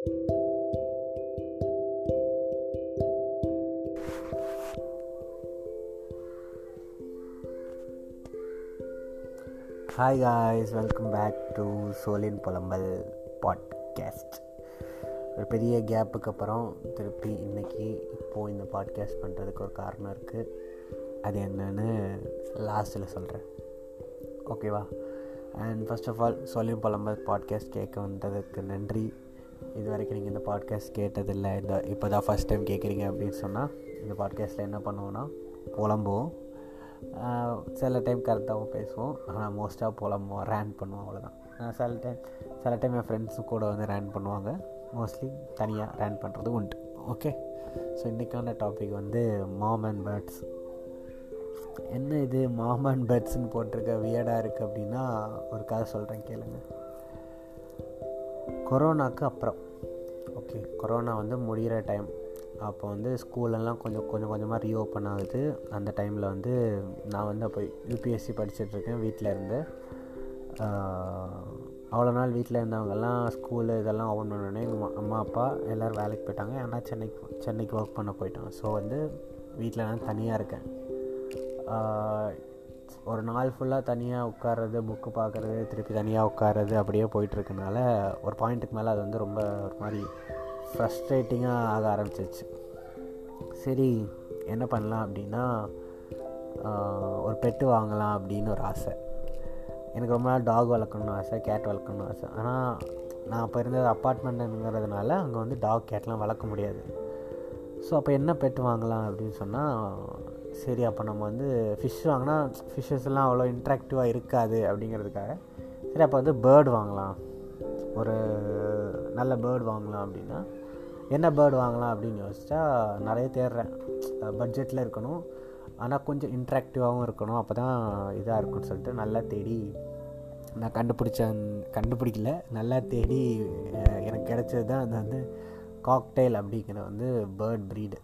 Hi guys welcome back to சோலின் புலம்பல் podcast ஒரு பெரிய கேப்புக்கு அப்புறம் திருப்பி இன்றைக்கி இப்போது இந்த பாட்காஸ்ட் பண்ணுறதுக்கு ஒரு காரணம் இருக்குது அது என்னன்னு லாஸ்ட்டில் சொல்கிறேன் ஓகேவா அண்ட் ஃபஸ்ட் ஆஃப் ஆல் சோலின் புலம்பல் பாட்காஸ்ட் கேட்க வந்ததுக்கு நன்றி. இது வரைக்கும் நீங்கள் இந்த பாட்காஸ்ட் கேட்டதில்லை. இந்த இப்போ தான் ஃபஸ்ட் டைம் கேட்குறீங்க அப்படின்னு சொன்னால் இந்த பாட்காஸ்ட்டில் என்ன பண்ணுவோன்னா புலம்புவோம். சில டைம் கரெக்டாகவும் பேசுவோம். ஆனால் மோஸ்ட்டாக புலம்புவோம். ரேன் பண்ணுவோம் அவ்வளோதான் சில டைம் சில டைம் என் ஃப்ரெண்ட்ஸும் கூட வந்து ரேன் பண்ணுவாங்க. மோஸ்ட்லி தனியாக ரேன் பண்ணுறது உண்டு. ஓகே ஸோ இன்றைக்கான டாபிக் வந்து மாம் அண்ட் பேர்ட்ஸ் என்ன இது மாம் அண்ட் பேர்ட்ஸ்னு போட்டிருக்க வியடாக இருக்குது அப்படின்னா ஒரு கதை சொல்கிறேன் கேளுங்க. கொரோனாவுக்கு அப்புறம். ஓகே கொரோனா வந்து முடிகிற டைம் அப்போ வந்து ஸ்கூலெல்லாம் கொஞ்சம் கொஞ்சம் கொஞ்சமாக ரீஓப்பன் ஆகுது. அந்த டைமில் வந்து நான் வந்து அப்போ யூபிஎஸ்சி படிச்சுட்ருக்கேன் வீட்டில் இருந்து. அவ்வளோ நாள் வீட்டில் இருந்தவங்கெல்லாம் ஸ்கூலு இதெல்லாம் ஓப்பன் பண்ணோடனே எங்கள் அம்மா அப்பா எல்லோரும் வேலைக்கு போயிட்டாங்க. ஏன்னா சென்னைக்கு சென்னைக்கு ஒர்க் பண்ண போயிட்டோம் ஸோ வந்து வீட்டில் நான் தனியாக இருக்கேன். ஒரு நாள் ஃபுல்லாக தனியாக உட்காறது புக்கு பார்க்குறது திருப்பி தனியாக உட்காறது அப்படியே போயிட்டுருக்கனால ஒரு பாயிண்ட்டுக்கு மேலே அது வந்து ரொம்ப ஒரு மாதிரி ஃப்ரஸ்ட்ரேட்டிங்காக ஆக ஆரம்பிச்சிச்சு சரி என்ன பண்ணலாம் அப்படின்னா ஒரு பெட்டு வாங்கலாம் அப்படின்னு ஒரு ஆசை. எனக்கு ரொம்ப நாள் டாக் வளர்க்கணும்னு ஆசை கேட் வளர்க்கணும்னு ஆசை. ஆனால் நான் அப்போ இருந்தது அப்பார்ட்மெண்ட்டுங்கிறதுனால அங்கே வந்து டாக் கேட்லாம் வளர்க்க முடியாது. ஸோ அப்போ என்ன பெட்டு வாங்கலாம் அப்படின்னு சொன்னால் சரி அப்போ நம்ம வந்து ஃபிஷ் வாங்கினா ஃபிஷ்ஷஸ்லாம் அவ்வளோ இன்ட்ராக்டிவாக இருக்காது அப்படிங்கிறதுக்காக சரி அப்போ வந்து பேர்டு வாங்கலாம். ஒரு நல்ல பேர்டு வாங்கலாம் அப்படின்னா என்ன பேர்டு வாங்கலாம் அப்படின்னு யோசிச்சா நிறைய தேடுறேன். பட்ஜெட்டில் இருக்கணும். ஆனால் கொஞ்சம் இன்ட்ராக்டிவாகவும் இருக்கணும். அப்போ தான் இதாக இருக்கும்னு சொல்லிட்டு நல்லா தேடி நான் கண்டுபிடிச்சேன். கண்டுபிடிக்கல. நல்லா தேடி எனக்கு கிடச்சது தான் அது வந்து காக்டெயில் அப்படிங்கிற வந்து பேர்ட் ப்ரீடு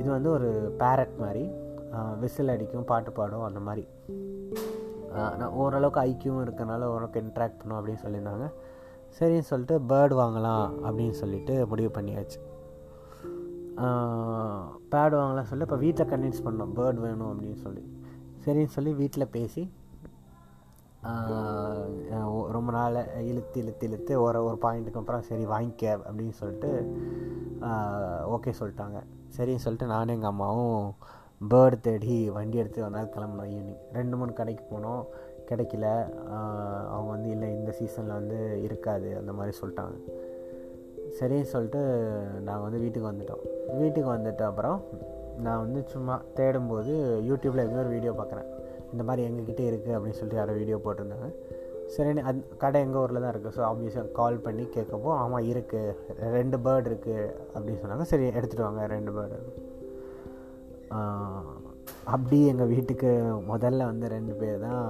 இது வந்து ஒரு பேரட் மாதிரி. விசில் அடிக்கும் பாட்டு பாடும் அந்த மாதிரி. நான் ஓரளவுக்கு ஐக்கியம் இருக்கனால ஓரளவுக்கு இன்ட்ராக்ட் பண்ணும் அப்படின்னு சொல்லியிருந்தாங்க. சரின்னு சொல்லிட்டு பேர்டு வாங்கலாம் அப்படின்னு சொல்லிட்டு முடிவு பண்ணியாச்சு. பேர்டு வாங்கலாம் சொல்லி இப்போ வீட்டில் கன்வின்ஸ் பண்ணோம். பேர்டு வேணும் அப்படின்னு சொல்லி. சரின்னு சொல்லி வீட்டில் பேசி ரொம்ப நாள் இழுத்து இழுத்து இழுத்து ஒரு ஒரு பாயிண்ட்டுக்கு அப்புறம் சரி வாங்கிக்க அப்படின்னு சொல்லிட்டு ஓகே சொல்லிட்டாங்க. சரின்னு சொல்லிட்டு நானும் எங்கள் அம்மாவும் பேர்டு தேடி வண்டி எடுத்து ஒரு நாள் கிளம்புனோம் ஈவினிங் ரெண்டு மூணு கடைக்கு போனோம். கிடைக்கல. அவங்க வந்து இல்லை இந்த சீசனில் வந்து இருக்காது. அந்த மாதிரி சொல்லிட்டாங்க. சரின்னு சொல்லிட்டு நாங்கள் வந்து வீட்டுக்கு வந்துட்டோம். வீட்டுக்கு வந்துட்ட அப்புறம் நான் வந்து சும்மா தேடும்போது யூடியூப்பில் எங்கேயோ ஒரு வீடியோ பார்க்குறேன் இந்த மாதிரி எங்ககிட்ட இருக்குது அப்படின்னு சொல்லிட்டு யாரோ வீடியோ போட்டிருந்தாங்க. சரின்னு அந் கடை எங்கள் ஊரில் தான் இருக்குது ஸோ ஆப்வியஸாக கால் பண்ணி கேட்கப்போ ஆமாம் இருக்குது ரெண்டு பேர்டு இருக்குது அப்படின்னு சொன்னாங்க. சரி எடுத்துகிட்டு வாங்க ரெண்டு பேர்டு அப்படி எங்கள் வீட்டுக்கு முதல்ல வந்து ரெண்டு பேர் தான்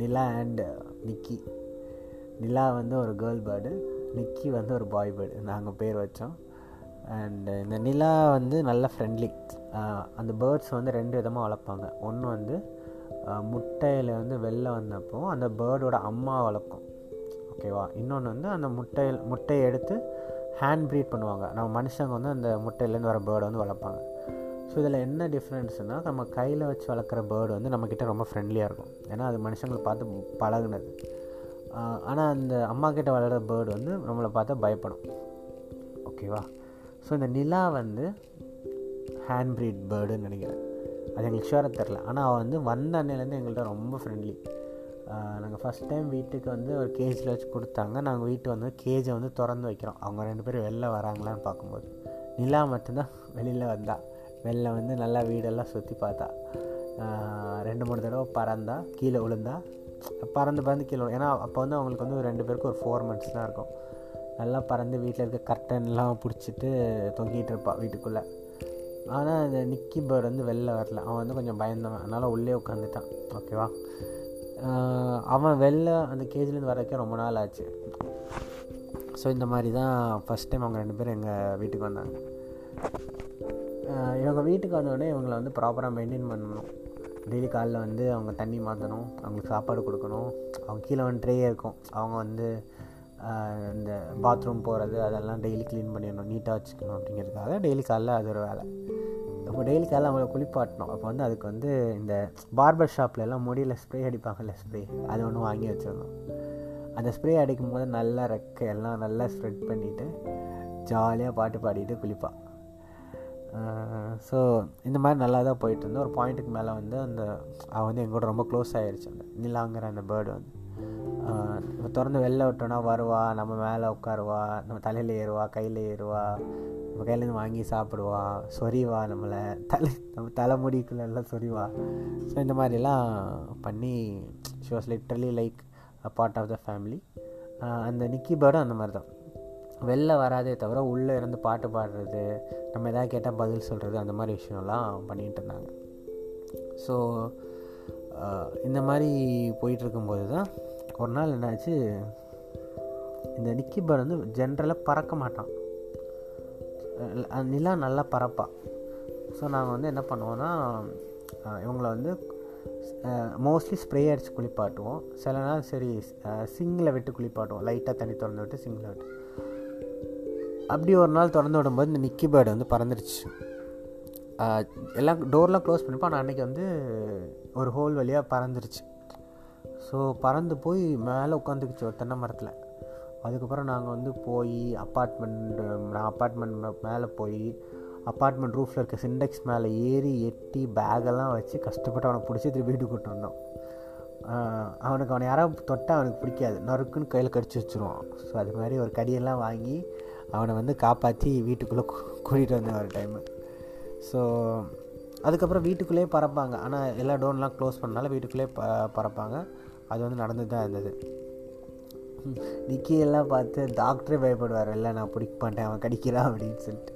நிலா அண்ட் நிக்கி. நிலா வந்து ஒரு கேர்ள் பேர்டு நிக்கி வந்து ஒரு பாய் பேர்டு நாங்கள் பேர் வச்சோம். அண்டு இந்த நிலா வந்து நல்ல ஃப்ரெண்ட்லி அந்த பேர்ட்ஸ் வந்து ரெண்டு விதமாக வளர்ப்பாங்க. ஒன்று வந்து முட்டையில் வந்து வெளில வந்தப்போ அந்த பேர்டோட அம்மா வளர்க்கும். ஓகேவா இன்னொன்று வந்து அந்த முட்டையில் முட்டையை எடுத்து ஹேண்ட் ப்ரீட் பண்ணுவாங்க. நம்ம மனுஷங்க வந்து அந்த முட்டையிலேருந்து வர பேர்டை வந்து வளர்ப்பாங்க. ஸோ இதில் என்ன டிஃப்ரென்ஸ்னால் நம்ம கையில் வச்சு வளர்க்குற பேர்டு வந்து நம்மக்கிட்ட ரொம்ப ஃப்ரெண்ட்லியாக இருக்கும். ஏன்னா அது மனுஷங்களை பார்த்து பழகுனது. ஆனால் அந்த அம்மா கிட்ட வளர்கிற பேர்டு வந்து நம்மளை பார்த்தா பயப்படும். ஓகேவா? ஸோ இந்த நிலா வந்து ஹேண்ட் ப்ரீட் பேர்டுன்னு நினைக்கிறேன். அது எங்களுக்கு ஷுவராக தெரில. ஆனால் அவள் வந்து வந்த அன்னையிலேருந்து எங்கள்கிட்ட ரொம்ப ஃப்ரெண்ட்லி நாங்கள் ஃபஸ்ட் டைம் வீட்டுக்கு வந்து ஒரு கேஜில் வச்சு கொடுத்தாங்க. நாங்கள் வீட்டு வந்து கேஜை வந்து திறந்து வைக்கிறோம். அவங்க ரெண்டு பேரும் வெளில வராங்களான்னு பார்க்கும்போது. நிலா மட்டும்தான் வெளியில் வந்தாள் வெளில வந்து நல்லா வீடெல்லாம் சுற்றி பார்த்தா ரெண்டு மூணு தடவை பறந்தா கீழே விழுந்தா பறந்து பறந்து கீழே ஏன்னா அப்போ வந்து அவங்களுக்கு வந்து ரெண்டு பேருக்கு ஒரு ஃபோர் மந்த்ஸ் தான் இருக்கும். நல்லா பறந்து வீட்டில் இருக்க கர்டன்லாம் பிடிச்சிட்டு தொங்கிட்டு இருப்பாள் வீட்டுக்குள்ளே. ஆனால் அந்த நிக்கி பேர்டு வந்து வெளில வரல. அவன் வந்து கொஞ்சம் பயந்தவன். அதனால் உள்ளே உட்காந்துட்டான் ஓகேவா அவன் வெளில அந்த கேஜிலேருந்து வரக்கே ரொம்ப நாள் ஆச்சு. ஸோ இந்த மாதிரி தான் ஃபஸ்ட் டைம் அவங்க ரெண்டு பேரும் எங்கள் வீட்டுக்கு வந்தாங்க. இவங்க வீட்டுக்கு வந்தோடனே இவங்களை வந்து ப்ராப்பராக மெயின்டைன் பண்ணணும். டெய்லி காலைல வந்து அவங்க தண்ணி மாற்றணும் அவங்களுக்கு சாப்பாடு கொடுக்கணும். அவங்க கீழே வந்து ட்ரே இருக்கும். அவங்க வந்து இந்த பாத்ரூம் போகிறது அதெல்லாம் டெய்லி க்ளீன் பண்ணிடணும் நீட்டாக வச்சுக்கணும் அப்படிங்கிறதுக்காக டெய்லி காலைல அது ஒரு வேலை. இப்போ டெய்லி காலைல அவங்கள குளிப்பாட்டணும். அப்போ வந்து அதுக்கு வந்து இந்த பார்பர் ஷாப்பில் எல்லாம் முடியில் ஸ்ப்ரே அடிப்பாங்கல்ல ஸ்ப்ரே அது ஒன்று வாங்கி வச்சிடணும். அந்த ஸ்ப்ரே அடிக்கும் போது நல்லா ரெக்கை எல்லாம் நல்லா ஸ்ப்ரெட் பண்ணிவிட்டு ஜாலியாக பாட்டு பாடிட்டு குளிப்பாள் ஸோ இந்த மாதிரி நல்லா தான் போயிட்டு இருந்தோம் ஒரு பாயிண்ட்டுக்கு மேலே வந்து அந்த அவள் வந்து எங்கூட ரொம்ப க்ளோஸ் ஆகிடுச்சு அந்த நிலாங்கிற அந்த பேர்டு வந்து. இப்போ திறந்து வெளில விட்டோன்னா வருவா நம்ம மேலே உட்காருவா நம்ம தலையில் ஏறுவா கையில் ஏறுவா நம்ம கையிலேருந்து வாங்கி சாப்பிடுவா சொறிவா நம்மளை. தலை நம்ம தலைமுடிக்குள்ளெல்லாம் சொறிவா ஸோ இந்த மாதிரிலாம் பண்ணி she was literally like a part of the family அந்த நிக்கி பேர்டும் அந்த மாதிரி தான் வெளில வராதே தவிர உள்ளே இருந்து பாட்டு பாடுறது நம்ம எதாவது கேட்டால் பதில் சொல்கிறது அந்த மாதிரி விஷயம்லாம் பண்ணிகிட்டு இருந்தாங்க. ஸோ இந்த மாதிரி போயிட்டுருக்கும்போது தான் ஒரு நாள் என்னாச்சு இந்த நிக்கி வந்து ஜென்ரலாக பறக்க மாட்டான். நிலா நல்லா பறப்பா. ஸோ நாங்கள் வந்து என்ன பண்ணுவோன்னா இவங்களை வந்து மோஸ்ட்லி ஸ்ப்ரே அடித்து குளிப்பாட்டுவோம். சில நாள் சரி சிங்கில் விட்டு குளிப்பாட்டுவோம். லைட்டாக தண்ணி திறந்து விட்டு சிங்கில் விட்டு. அப்படி ஒரு நாள் திறந்து விடும்போது இந்த நிக்கி பேர்டு வந்து பறந்துடுச்சு எல்லாம் டோர்லாம் க்ளோஸ் பண்ணிப்போம். ஆனால் அன்றைக்கி வந்து ஒரு ஹோல் வழியாக பறந்துருச்சு. ஸோ பறந்து போய் மேலே உட்காந்துக்குச்சு ஒரு தென்னை மரத்தில். அதுக்கப்புறம் நாங்கள் வந்து போய் அப்பார்ட்மெண்ட் நான் அப்பார்ட்மெண்ட் மேலே போய் அப்பார்ட்மெண்ட் ரூஃபில் இருக்க சிண்டெக்ஸ் மேலே ஏறி எட்டி பேகெல்லாம் வச்சு கஷ்டப்பட்டு அவனை பிடிச்சி திருப்பி வீட்டுக்கு கூட்டு வந்தோம். அவனுக்கு அவனை யாராவது தொட்டால் அவனுக்கு பிடிக்காது. நறுக்குன்னு கையில் கடிச்சு வச்சுருவான். ஸோ அது மாதிரி ஒரு கடியெல்லாம் வாங்கி அவனை வந்து காப்பாற்றி வீட்டுக்குள்ளே கூட்டிகிட்டு வந்தேன் ஒரு டைமு ஸோ அதுக்கப்புறம் வீட்டுக்குள்ளேயே பறப்பாங்க. ஆனால் எல்லா டோர்லாம் க்ளோஸ் பண்ணனால வீட்டுக்குள்ளேயே ப பறப்பாங்க. அது வந்து நடந்து தான் இருந்தது. நிக்கியெல்லாம் பார்த்து டாக்டரே பயப்படுவார். இல்லை நான் பிடிக்க மாட்டேன். அவன் கடிக்கிறான் அப்படின்னு சொல்லிட்டு.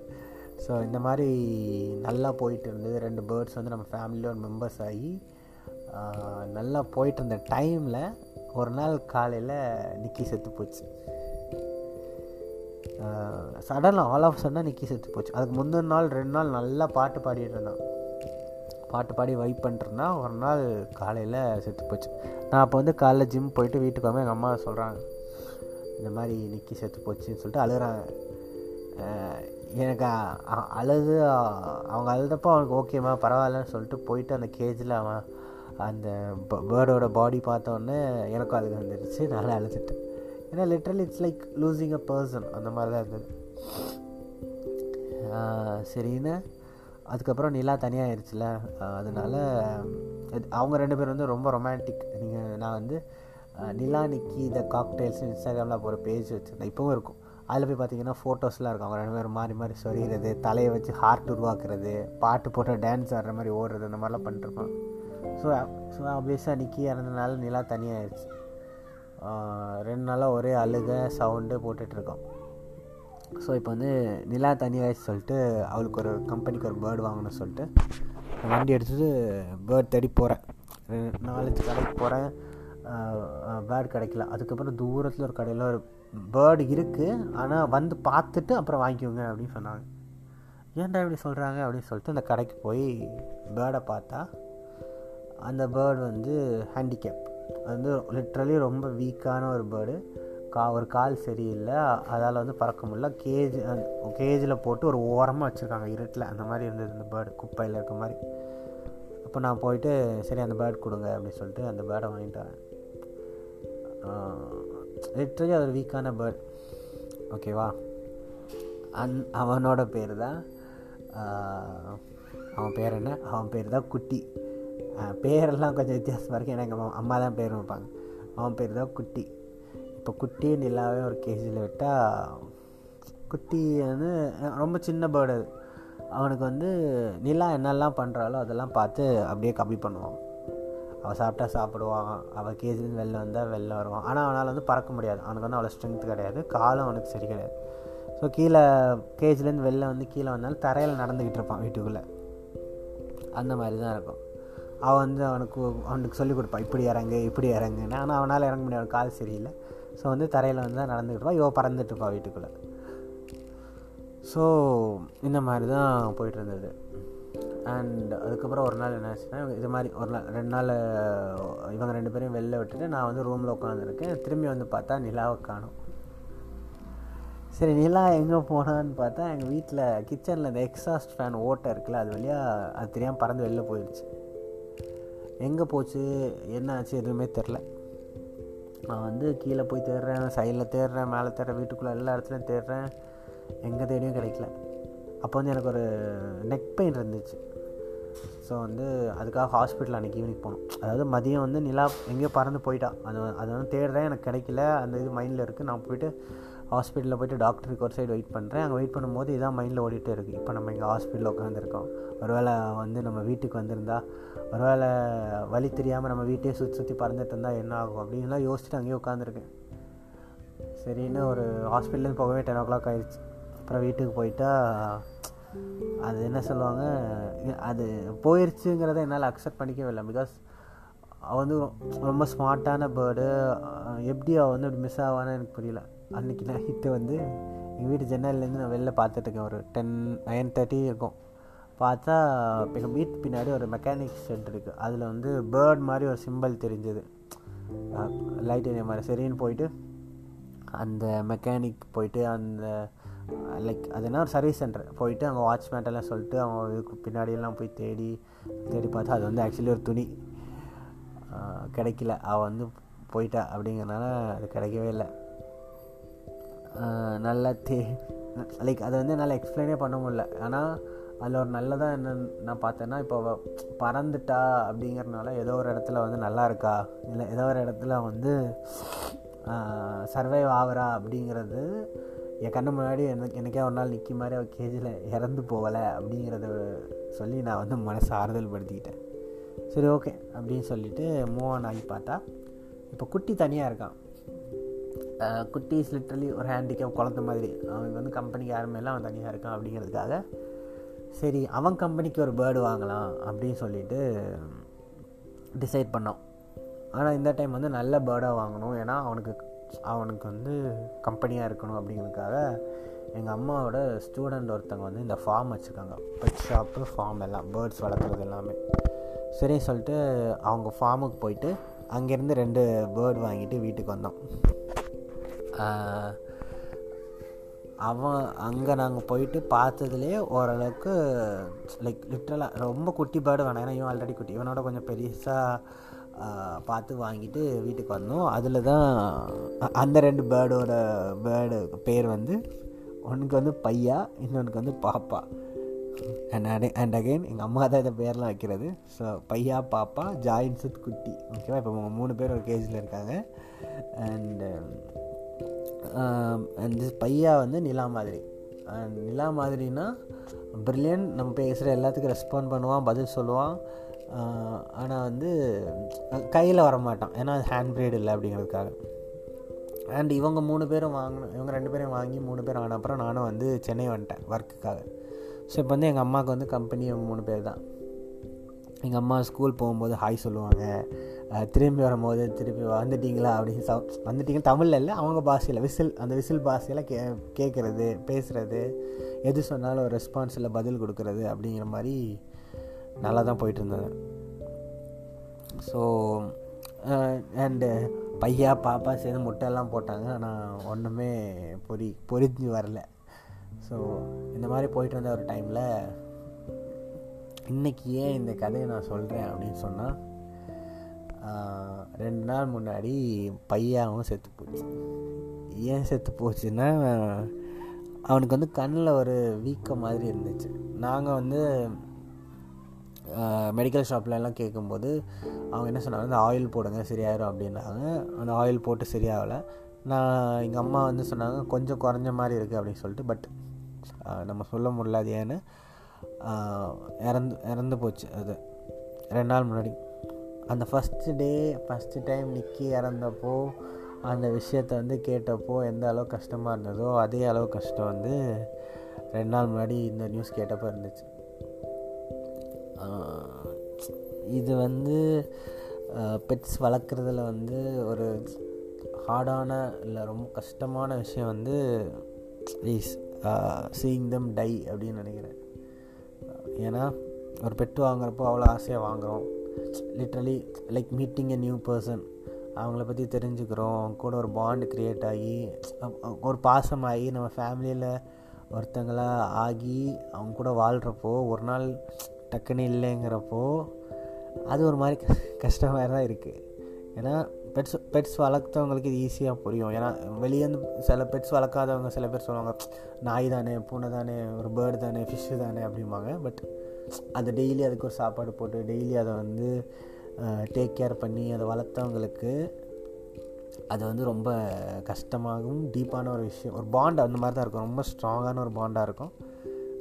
ஸோ இந்த மாதிரி நல்லா போயிட்டு இருந்தது. ரெண்டு பேர்ட்ஸ் வந்து நம்ம ஃபேமிலியில் ஒரு மெம்பர்ஸ் ஆகி நல்லா போயிட்டு இருந்த டைமில் ஒரு நாள் காலையில் நிக்கி செத்து போச்சு. சடனாக ஆல் ஆஃப் சடனாக நிக்கி செத்து போச்சு. அதுக்கு முந்தின நாள் ரெண்டு நாள் நல்லா பாட்டு பாடிட்டு இருந்தான். பாட்டு பாடி வைப் பண்ணிட்டுருந்தா ஒரு நாள் காலையில் செத்து போச்சு. நான் அப்போ வந்து காலைல ஜிம் போயிட்டு வீட்டுக்கு வந்து எங்கள் அம்மா சொல்கிறாங்க இந்த மாதிரி நிக்கி செத்து போச்சுன்னு சொல்லிட்டு அழுகிறாங்க. எனக்கு அழுது அவங்க அழுதப்போ அவனுக்கு ஓகேம்மா பரவாயில்லன்னு சொல்லிட்டு போயிட்டு அந்த கேஜில் அவன் அந்த பேர்டோட பாடி பார்த்தோன்னே எனக்கும் அழுக வந்துடுச்சு நல்லா அழுதுட்டேன். ஏன்னா literally it's like losing a person அந்த மாதிரி தான் இருந்தது சரின்னு அதுக்கப்புறம் நிலா தனியாக ஆயிடுச்சுல அதனால் அவங்க ரெண்டு பேரும் வந்து ரொம்ப ரொமான்டிக் நீங்கள் நான் வந்து நிலா நிக்கி த காக்டெயில்ஸ் இன்ஸ்டாகிராமில் போகிற பேஜ் வச்சுருந்தேன். இப்போவும் இருக்கும். அதில் போய் பார்த்தீங்கன்னா ஃபோட்டோஸ்லாம் இருக்கும். அவங்க ரெண்டு பேரும் மாறி மாறி சொரிகிறது தலையை வச்சு ஹார்ட் உருவாக்குறது பாட்டு போட்டு டான்ஸ் ஆடுற மாதிரி ஓடுறது அந்த மாதிரிலாம் பண்ணிட்டுருப்பான் ஸோ ஸோ ஆப்வியஸாக நிக்கி இறந்தனால நிலா தனியாக ஆயிடுச்சு ரெண்டு நாளாக ஒரே அழுக சவுண்டு போட்டுட்ருக்கோம். ஸோ இப்போ வந்து நிலா தனியாகிடுச்சு சொல்லிட்டு அவளுக்கு ஒரு கம்பெனிக்கு ஒரு பேர்டு வாங்கணும்னு சொல்லிட்டு வண்டி எடுத்துகிட்டு பேர்ட் தேடி போகிறேன் நாலஞ்சு கடைக்கு போகிறேன் பேர்டு கிடைக்கல. அதுக்கப்புறம் தூரத்தில் ஒரு கடையில் ஒரு பேர்டு இருக்குது ஆனால் வந்து பார்த்துட்டு அப்புறம் வாங்கிக்கோங்க அப்படின்னு சொன்னாங்க. ஏன்டா இப்படி சொல்கிறாங்க அப்படின்னு சொல்லிட்டு அந்த கடைக்கு போய் பேர்டை பார்த்தா அந்த பேர்டு வந்து ஹேண்டிகேப் அது வந்து லிட்ரலி ரொம்ப வீக்கான ஒரு பேர்டு கா ஒரு கால் சரியில்லை. அதால் வந்து பறக்க முடியல. கேஜ் கேஜில் போட்டு ஒரு ஓரமாக வச்சுருக்காங்க. இருட்டில். அந்த மாதிரி இருந்தது அந்த பேர்டு குப்பையில் இருக்க மாதிரி. அப்போ நான் போயிட்டு சரி அந்த பேர்ட் கொடுங்க அப்படின்னு சொல்லிட்டு அந்த பேர்டை வாங்கிட்டு வரேன் லிட்ரலி அது ஒரு வீக்கான பேர்ட் ஓகேவா அந் அவனோட பேர் தான் அவன் பேர் என்ன? அவன் பேர் தான் குட்டி. பேரெல்லாம் கொஞ்சம் வித்தியாசமாக இருக்குது ஏன்னா எங்கள் அம்மா தான் பேர் வைப்பாங்க. அவன் பேர் தான் குட்டி. இப்போ குட்டி நிலாவே ஒரு கேஜியில் விட்டால் குட்டி வந்து ரொம்ப சின்ன பேர்டு அது. அவனுக்கு வந்து நிலா என்னெல்லாம் பண்ணுறாளோ அதெல்லாம் பார்த்து அப்படியே கம்மி பண்ணுவான். அவள் சாப்பிட்டா சாப்பிடுவான். அவள் கேஜிலேருந்து வெளில வந்தால் வெளில வருவான். ஆனால் அவனால் வந்து பறக்க முடியாது. அவனுக்கு வந்து அவ்வளோ ஸ்ட்ரென்த் கிடையாது. காலம் அவனுக்கு சரி கிடையாது. ஸோ கீழே கேஜிலேருந்து வெளில வந்து கீழே வந்தாலும் தரையில் நடந்துக்கிட்டு இருப்பான் வீட்டுக்குள்ளே. அந்த மாதிரி தான் இருக்கும். அவன் வந்து அவனுக்கு அவனுக்கு சொல்லிக் கொடுப்பான் இப்படி இறங்கு இப்படி இறங்குன்னு. ஆனால் அவனால் இறங்க முடியும் அவன் கால் சரியில்லை. ஸோ வந்து தரையில் வந்து தான் நடந்துக்கிட்டு இவன் பறந்துட்டு வீட்டுக்குள்ளே. ஸோ இந்த மாதிரி தான் போயிட்டு இருந்தது. அண்ட் அதுக்கப்புறம் ஒரு நாள் என்ன ஆச்சுன்னா இது மாதிரி ஒரு நாள் ரெண்டு நாள் இவங்க ரெண்டு பேரையும் வெளில விட்டுட்டு நான் வந்து ரூமில் உட்காந்துருக்கேன். திரும்பி வந்து பார்த்தா நிலாவை காணும். சரி நிலா எங்கே போனான்னு பார்த்தா எங்கள் வீட்டில் கிச்சனில் இந்த எக்ஸாஸ்ட் ஃபேன் ஓட்டை இருக்குல்ல அது வழியாக அது தெரியாமல் பறந்து வெளில போயிடுச்சு. எங்கே போச்சு? என்ன ஆச்சு எதுவுமே தெரில நான் வந்து கீழே போய் தேடுறேன் சைடில் தேடுறேன் மேலே தேடுறேன் வீட்டுக்குள்ளே எல்லா இடத்துலையும் தேடுறேன். எங்கே தேடியும் கிடைக்கல. அப்போ வந்து எனக்கு ஒரு நெக் பெயின் இருந்துச்சு. ஸோ வந்து அதுக்காக ஹாஸ்பிட்டல் அன்றைக்கி ஈவினிங் போகணும் அதாவது மதியம் வந்து நிலா எங்கேயோ பறந்து போயிட்டா. அது அதை வந்து தேடுறேன் எனக்கு கிடைக்கல. அந்த இது மைண்டில் இருக்குது நான் போயிட்டு ஹாஸ்பிட்டலில் போயிட்டு டாக்டருக்கு ஒரு சைடு வெயிட் பண்ணுறேன். அங்கே வெயிட் பண்ணும்போது இதான் மைண்டில் ஓடிட்டே இருக்குது இப்போ நம்ம இங்கே ஹாஸ்பிட்டலில் உட்காந்துருக்கோம். ஒருவேளை வந்து நம்ம வீட்டுக்கு வந்திருந்தா ஒருவேளை வழி தெரியாமல் நம்ம வீட்டையே சுற்றி சுற்றி பறந்துட்டு இருந்தால் என்ன ஆகும் அப்படின்லாம் யோசிச்சுட்டு அங்கேயே உட்காந்துருக்கேன். சரின்னு ஒரு ஹாஸ்பிட்டலேருந்து போகவே டென் ஓ கிளாக் ஆயிடுச்சு அப்புறம் வீட்டுக்கு போயிட்டா அது என்ன சொல்லுவாங்க அது போயிடுச்சுங்கிறத என்னால் அக்செப்ட் பண்ணிக்கவே இல்லை. பிகாஸ் அவள் வந்து ரொம்ப ஸ்மார்ட்டான பேர்டு எப்படி அவள் வந்து அப்படி மிஸ் ஆவான்னு எனக்கு புரியல. அன்றைக்கி நைட்டு வந்து எங்கள் வீட்டு ஜன்னல்லேருந்து நான் வெளில பார்த்துட்ருக்கேன் ஒரு டென் நைன் தேர்ட்டி இருக்கும். பார்த்தா எங்கள் வீட்டு பின்னாடி ஒரு மெக்கானிக் ஷெட் இருக்குது அதில் வந்து பேர்ட் மாதிரி ஒரு சிம்பிள் தெரிஞ்சது. லைட் ஏரியா மாதிரி. சரின்னு போயிட்டு அந்த மெக்கானிக் போயிட்டு அந்த லைக் அது என்ன ஒரு சர்வீஸ் சென்டர் போயிட்டு அங்கே வாட்ச்மேட்டெல்லாம் சொல்லிட்டு அவங்க இதுக்கு பின்னாடியெல்லாம் போய் தேடி தேடி பார்த்தா அது வந்து ஆக்சுவலி ஒரு துணி. கிடைக்கல. அவள் வந்து போயிட்டா அப்படிங்கிறனால அது கிடைக்கவே இல்லை. நல்லா தே லைக் அதை வந்து என்னால் எக்ஸ்பிளைனே பண்ண முடியல. ஆனால் அதில் ஒரு நல்லதாக என்னென்னு நான் பார்த்தேன்னா இப்போ பறந்துட்டா அப்படிங்கிறனால ஏதோ ஒரு இடத்துல வந்து நல்லா இருக்கா? இல்லை ஏதோ ஒரு இடத்துல வந்து சர்வைவ் ஆகுறா அப்படிங்கிறது என் கண்ணு முன்னாடி எனக்கு எனக்கே ஒரு நாள் நிற்கி மாதிரி அவள் கேஜியில் இறந்து போகலை அப்படிங்கிறத சொல்லி நான் வந்து மனசை ஆறுதல் படுத்திக்கிட்டேன். சரி ஓகே அப்படின்னு சொல்லிவிட்டு மூவ் ஆன் ஆகி பார்த்தா இப்போ குட்டி தனியாக இருக்கான். குட்டிஸ் லிட்ரலி ஒரு ஹேண்டிகேப் குழந்த மாதிரி. அவன் வந்து கம்பெனிக்கு யாருமேலாம் அவன் தனியாக இருக்கான் அப்படிங்கிறதுக்காக சரி அவன் கம்பெனிக்கு ஒரு பேர்டு வாங்கலாம் அப்படின்னு சொல்லிட்டு டிசைட் பண்ணோம். ஆனால் இந்த டைம் வந்து நல்ல பேர்டாக வாங்கணும். ஏன்னா அவனுக்கு அவனுக்கு வந்து கம்பெனியாக இருக்கணும் அப்படிங்கிறதுக்காக எங்கள் அம்மாவோட ஸ்டூடெண்ட் ஒருத்தவங்க வந்து இந்த ஃபார்ம் வச்சுருக்காங்க. பெட் ஷாப்பு ஃபார்ம் எல்லாம் பேர்ட்ஸ் வளர்க்குறது எல்லாமே. சரின்னு சொல்லிட்டு அவங்க ஃபார்முக்கு போயிட்டு அங்கேருந்து ரெண்டு பேர்டு வாங்கிட்டு வீட்டுக்கு வந்தோம். அவன் அங்கே நாங்கள் போயிட்டு பார்த்ததுலேயே ஓரளவுக்கு லைக் லிட்ரலாக ரொம்ப குட்டி பேர்டு வேணாம். ஏன்னா இவன் ஆல்ரெடி குட்டி. இவனோட கொஞ்சம் பெருசாக பார்த்து வாங்கிட்டு வீட்டுக்கு வந்தோம். அதில் தான் அந்த ரெண்டு பேர்டோட பேர்டு பேர் வந்து ஒன்றுக்கு வந்து பையா இன்னொன்றுக்கு வந்து பாப்பா. அண்ட் அடே அண்ட் அகெயின் எங்கள் அம்மா தான் இந்த பேர்லாம் வைக்கிறது. ஸோ பையா பாப்பா ஜாயின்ஸ் சுத் குட்டி. ஓகேவா இப்போ மூணு பேர் ஒரு கேஜில் இருக்காங்க. அண்டு அண்ட் பையா வந்து நிலா மாதிரி. அண்ட் நிலா மாதிரினா ப்ரில்லியன் நம்ம பேசுகிற எல்லாத்துக்கும் ரெஸ்பாண்ட் பண்ணுவான் பதில் சொல்லுவான். ஆனால் வந்து கையில் வரமாட்டான். ஏன்னா அது ஹேண்ட் ப்ரீடு இல்லை அப்படிங்கிறதுக்காக. அண்ட் இவங்க மூணு பேரும் வாங்கினோம் இவங்க ரெண்டு பேரும் வாங்கி மூணு பேரும் ஆன அப்புறம் நானும் வந்து சென்னை வந்துட்டேன் ஒர்க்குக்காக ஸோ இப்போ வந்து எங்கள் அம்மாவுக்கு வந்து கம்பெனி இவங்க மூணு பேர் தான். எங்கள் அம்மா ஸ்கூல் போகும்போது ஹாய் சொல்லுவாங்க. திரும்பி வரும்போது திருப்பி வந்துட்டீங்களா அப்படின்னு ச தமிழில் இல்லை அவங்க பாஷையில் விசில் அந்த விசில் பாஷையில் கே கேட்குறது பேசுகிறது எது சொன்னாலும் ஒரு ரெஸ்பான்ஸில் பதில் கொடுக்குறது அப்படிங்கிற மாதிரி நல்லா தான் போயிட்டு இருந்தது ஸோ அண்டு பையா பாப்பா சேர்ந்து முட்டையெல்லாம் போட்டாங்க. ஆனால் ஒன்றுமே பொறி பொறிஞ்சு வரல. ஸோ இந்த மாதிரி போயிட்டு இருந்த ஒரு டைமில் இன்றைக்கி ஏன் இந்த கதையை நான் சொல்கிறேன் அப்படின்னு சொன்னால் ரெண்டு நாள் முன்னாடி பையாவும் செத்து போச்சு. ஏன் செத்து போச்சுன்னா அவனுக்கு வந்து கண்ணில் ஒரு வீக்கம் மாதிரி இருந்துச்சு. நாங்கள் வந்து மெடிக்கல் ஷாப்லலாம் கேட்கும்போது அவங்க என்ன சொன்னாங்க அந்த ஆயில் போடுங்க சரியாயிரும் அப்படின்னாங்க. அந்த ஆயில் போட்டு சரியாகலை. நான் எங்கள் அம்மா வந்து சொன்னாங்க கொஞ்சம் குறைஞ்ச மாதிரி இருக்குது அப்படின்னு சொல்லிட்டு பட் நம்ம சொல்ல முடியல அது ஏன்னு இறந்து இறந்து போச்சு அது. ரெண்டு நாள் முன்னாடி. அந்த ஃபஸ்ட்டு டே ஃபஸ்ட்டு டைம் நிற்கி இறந்தப்போ அந்த விஷயத்த வந்து கேட்டப்போ எந்த அளவு கஷ்டமாக இருந்ததோ அதே அளவு கஷ்டம் வந்து ரெண்டு நாள் முன்னாடி இந்த நியூஸ் கேட்டப்போ இருந்துச்சு. இது வந்து பெட்ஸ் வளர்க்குறதுல வந்து ஒரு ஹார்டான இல்லை ரொம்ப கஷ்டமான விஷயம் வந்து இஸ் சீயிங் தம் டை அப்படின்னு நினைக்கிறேன். ஏன்னா ஒரு பெட்டு வாங்குறப்போ அவ்வளோ ஆசையாக வாங்குகிறோம் literally like meeting a new person அவங்கள பற்றி தெரிஞ்சுக்கிறோம். அவங்க கூட ஒரு பாண்டு க்ரியேட் ஆகி ஒரு பாசமாகி நம்ம ஃபேமிலியில் ஒருத்தங்களாக ஆகி அவங்க கூட வாழ்கிறப்போ ஒரு நாள் டக்குன்னு இல்லைங்கிறப்போ அது ஒரு மாதிரி கஷ்டமாக தான் இருக்குது ஏன்னா பெட்ஸ் பெட்ஸ் வளர்த்தவங்களுக்கு இது ஈஸியாக புரியும். ஏன்னா வெளியேருந்து சில பெட்ஸ் வளர்க்காதவங்க சில பேர் சொல்லுவாங்க நாய் தானே பூனை தானே ஒரு பேர்டு தானே ஃபிஷ்ஷு தானே அப்படிம்பாங்க. பட் அது டெய்லி அதுக்கு ஒரு சாப்பாடு போட்டு டெய்லி அதை வந்து டேக் கேர் பண்ணி அதை வளர்த்தவங்களுக்கு அது வந்து ரொம்ப கஷ்டமாகவும் டீப்பான ஒரு விஷயம். ஒரு பாண்ட் அந்த மாதிரி தான் இருக்கும். ரொம்ப ஸ்ட்ராங்கான ஒரு பாண்டாக இருக்கும்.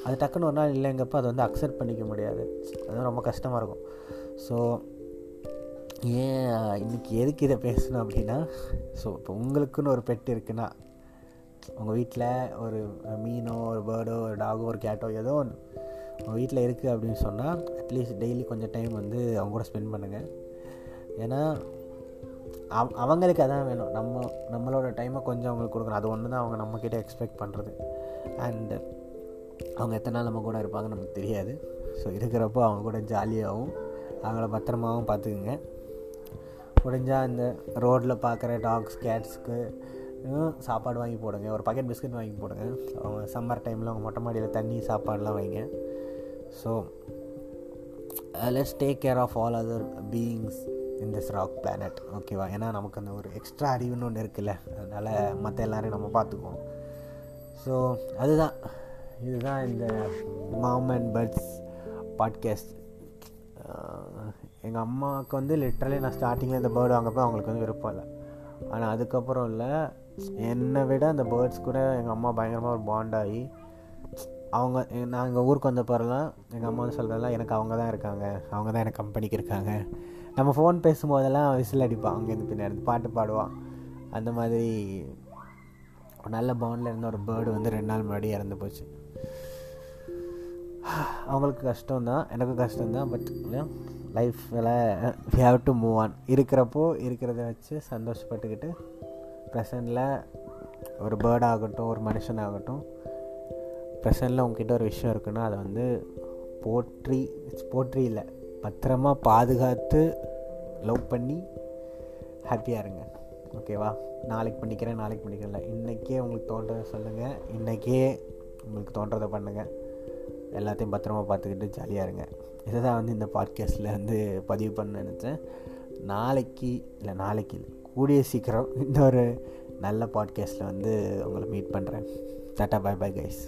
அது டக்குன்னு ஒரு நாள் இல்லைங்கப்போ அதை வந்து அக்செப்ட் பண்ணிக்க முடியாது. அது ரொம்ப கஷ்டமாக இருக்கும். ஸோ ஏன் இன்றைக்கி எதுக்கு இதை பேசணும் அப்படின்னா ஸோ இப்போ உங்களுக்குன்னு ஒரு பெட் இருக்குன்னா உங்கள் வீட்டில் ஒரு மீனோ ஒரு பேர்டோ ஒரு டாகோ ஒரு கேட்டோ ஏதோ ஒன்று வீட்டில் இருக்குது அப்படின்னு சொன்னால் அட்லீஸ்ட் டெய்லி கொஞ்சம் டைம் வந்து அவங்க கூட ஸ்பெண்ட் பண்ணுங்கள் ஏன்னா அவ் அவங்களுக்கு அதான் வேணும். நம்ம நம்மளோட டைமை கொஞ்சம் அவங்களுக்கு கொடுக்கணும். அது ஒன்று தான் அவங்க நம்மக்கிட்ட எக்ஸ்பெக்ட் பண்ணுறது அண்டு அவங்க எத்தனை நாள் நம்ம கூட இருப்பாங்கன்னு நமக்கு தெரியாது. ஸோ இருக்கிறப்போ அவங்க கூட ஜாலியாகவும் அவங்கள பத்திரமாகவும் பார்த்துக்குங்க. முடிஞ்சால் இந்த ரோட்டில் பார்க்குற டாக்ஸ் கேட்ஸ்க்கு சாப்பாடு வாங்கி போடுங்க. ஒரு பக்கெட் பிஸ்கட் வாங்கி போடுங்க. அவங்க சம்மர் டைமில் அவங்க மொட்டை மாடியில் தண்ணி சாப்பாடெலாம் வைங்க. So let's take care of all other beings in this rock planet ஓகேவா ஏன்னா நமக்கு அந்த ஒரு எக்ஸ்ட்ரா அறிவுன்னு ஒன்று இருக்குல்ல? அதனால் மற்ற எல்லோரையும் நம்ம பார்த்துக்குவோம். ஸோ அதுதான். இதுதான் இந்த மாம் அண்ட் பர்ட்ஸ் பாட்காஸ்ட் எங்கள் அம்மாவுக்கு வந்து லிட்ரலி நான் ஸ்டார்டிங்கில் இந்த பேர்டு வாங்கப்போ அவங்களுக்கு வந்து விருப்பம் இல்லை. ஆனால் அதுக்கப்புறம் இல்லை. என்னை விட அந்த பேர்ட்ஸ் கூட எங்கள் அம்மா பயங்கரமாக ஒரு பாண்டாகி அவங்க நான் எங்கள் ஊருக்கு வந்த பிறலாம் எங்கள் அம்மா வந்து சொல்கிறதெல்லாம் எனக்கு அவங்க தான் இருக்காங்க. அவங்க தான் எனக்கு கம்பெனிக்கு இருக்காங்க. நம்ம ஃபோன் பேசும்போதெல்லாம் விசில் அடிப்பான் அங்கேருந்து பின்னாடி பாட்டு பாடுவான் அந்த மாதிரி ஒரு நல்ல பவுனில் இருந்த ஒரு பேர்டு வந்து ரெண்டு நாள் முன்னாடி இறந்து போச்சு. அவங்களுக்கு கஷ்டம் தான் எனக்கும் கஷ்டம் தான் பட் லைஃப்பில் we have to move on இருக்கிறப்போ இருக்கிறத வச்சு சந்தோஷப்பட்டுக்கிட்டு ப்ரெசண்டில் ஒரு பேர்டாகட்டும் ஒரு மனுஷனாகட்டும் ப்ரெசண்டில் உங்ககிட்ட ஒரு விஷயம் இருக்குன்னா அதை வந்து போற்றி போற்றி இல்லை பத்திரமா பாதுகாத்து லவ் பண்ணி ஹாப்பியாக இருங்க. ஓகேவா நாளைக்கு பண்ணிக்கிறேன் நாளைக்கு பண்ணிக்கிறேன் இன்றைக்கே உங்களுக்கு தோன்றதை சொல்லுங்கள் இன்றைக்கே உங்களுக்கு தோன்றதை பண்ணுங்கள் எல்லாத்தையும் பத்திரமா பார்த்துக்கிட்டு ஜாலியாக இருங்க. இதை தான் வந்து இந்த பாட்காஸ்ட்டில் வந்து பதிவு பண்ண நினச்சேன். நாளைக்கு இல்லை நாளைக்கு இல்லை. கூடிய சீக்கிரம் இன்னொரு நல்ல பாட்காஸ்ட்டில் வந்து உங்களை மீட் பண்ணுறேன் டாட்டா பாய் பாய் கைஸ்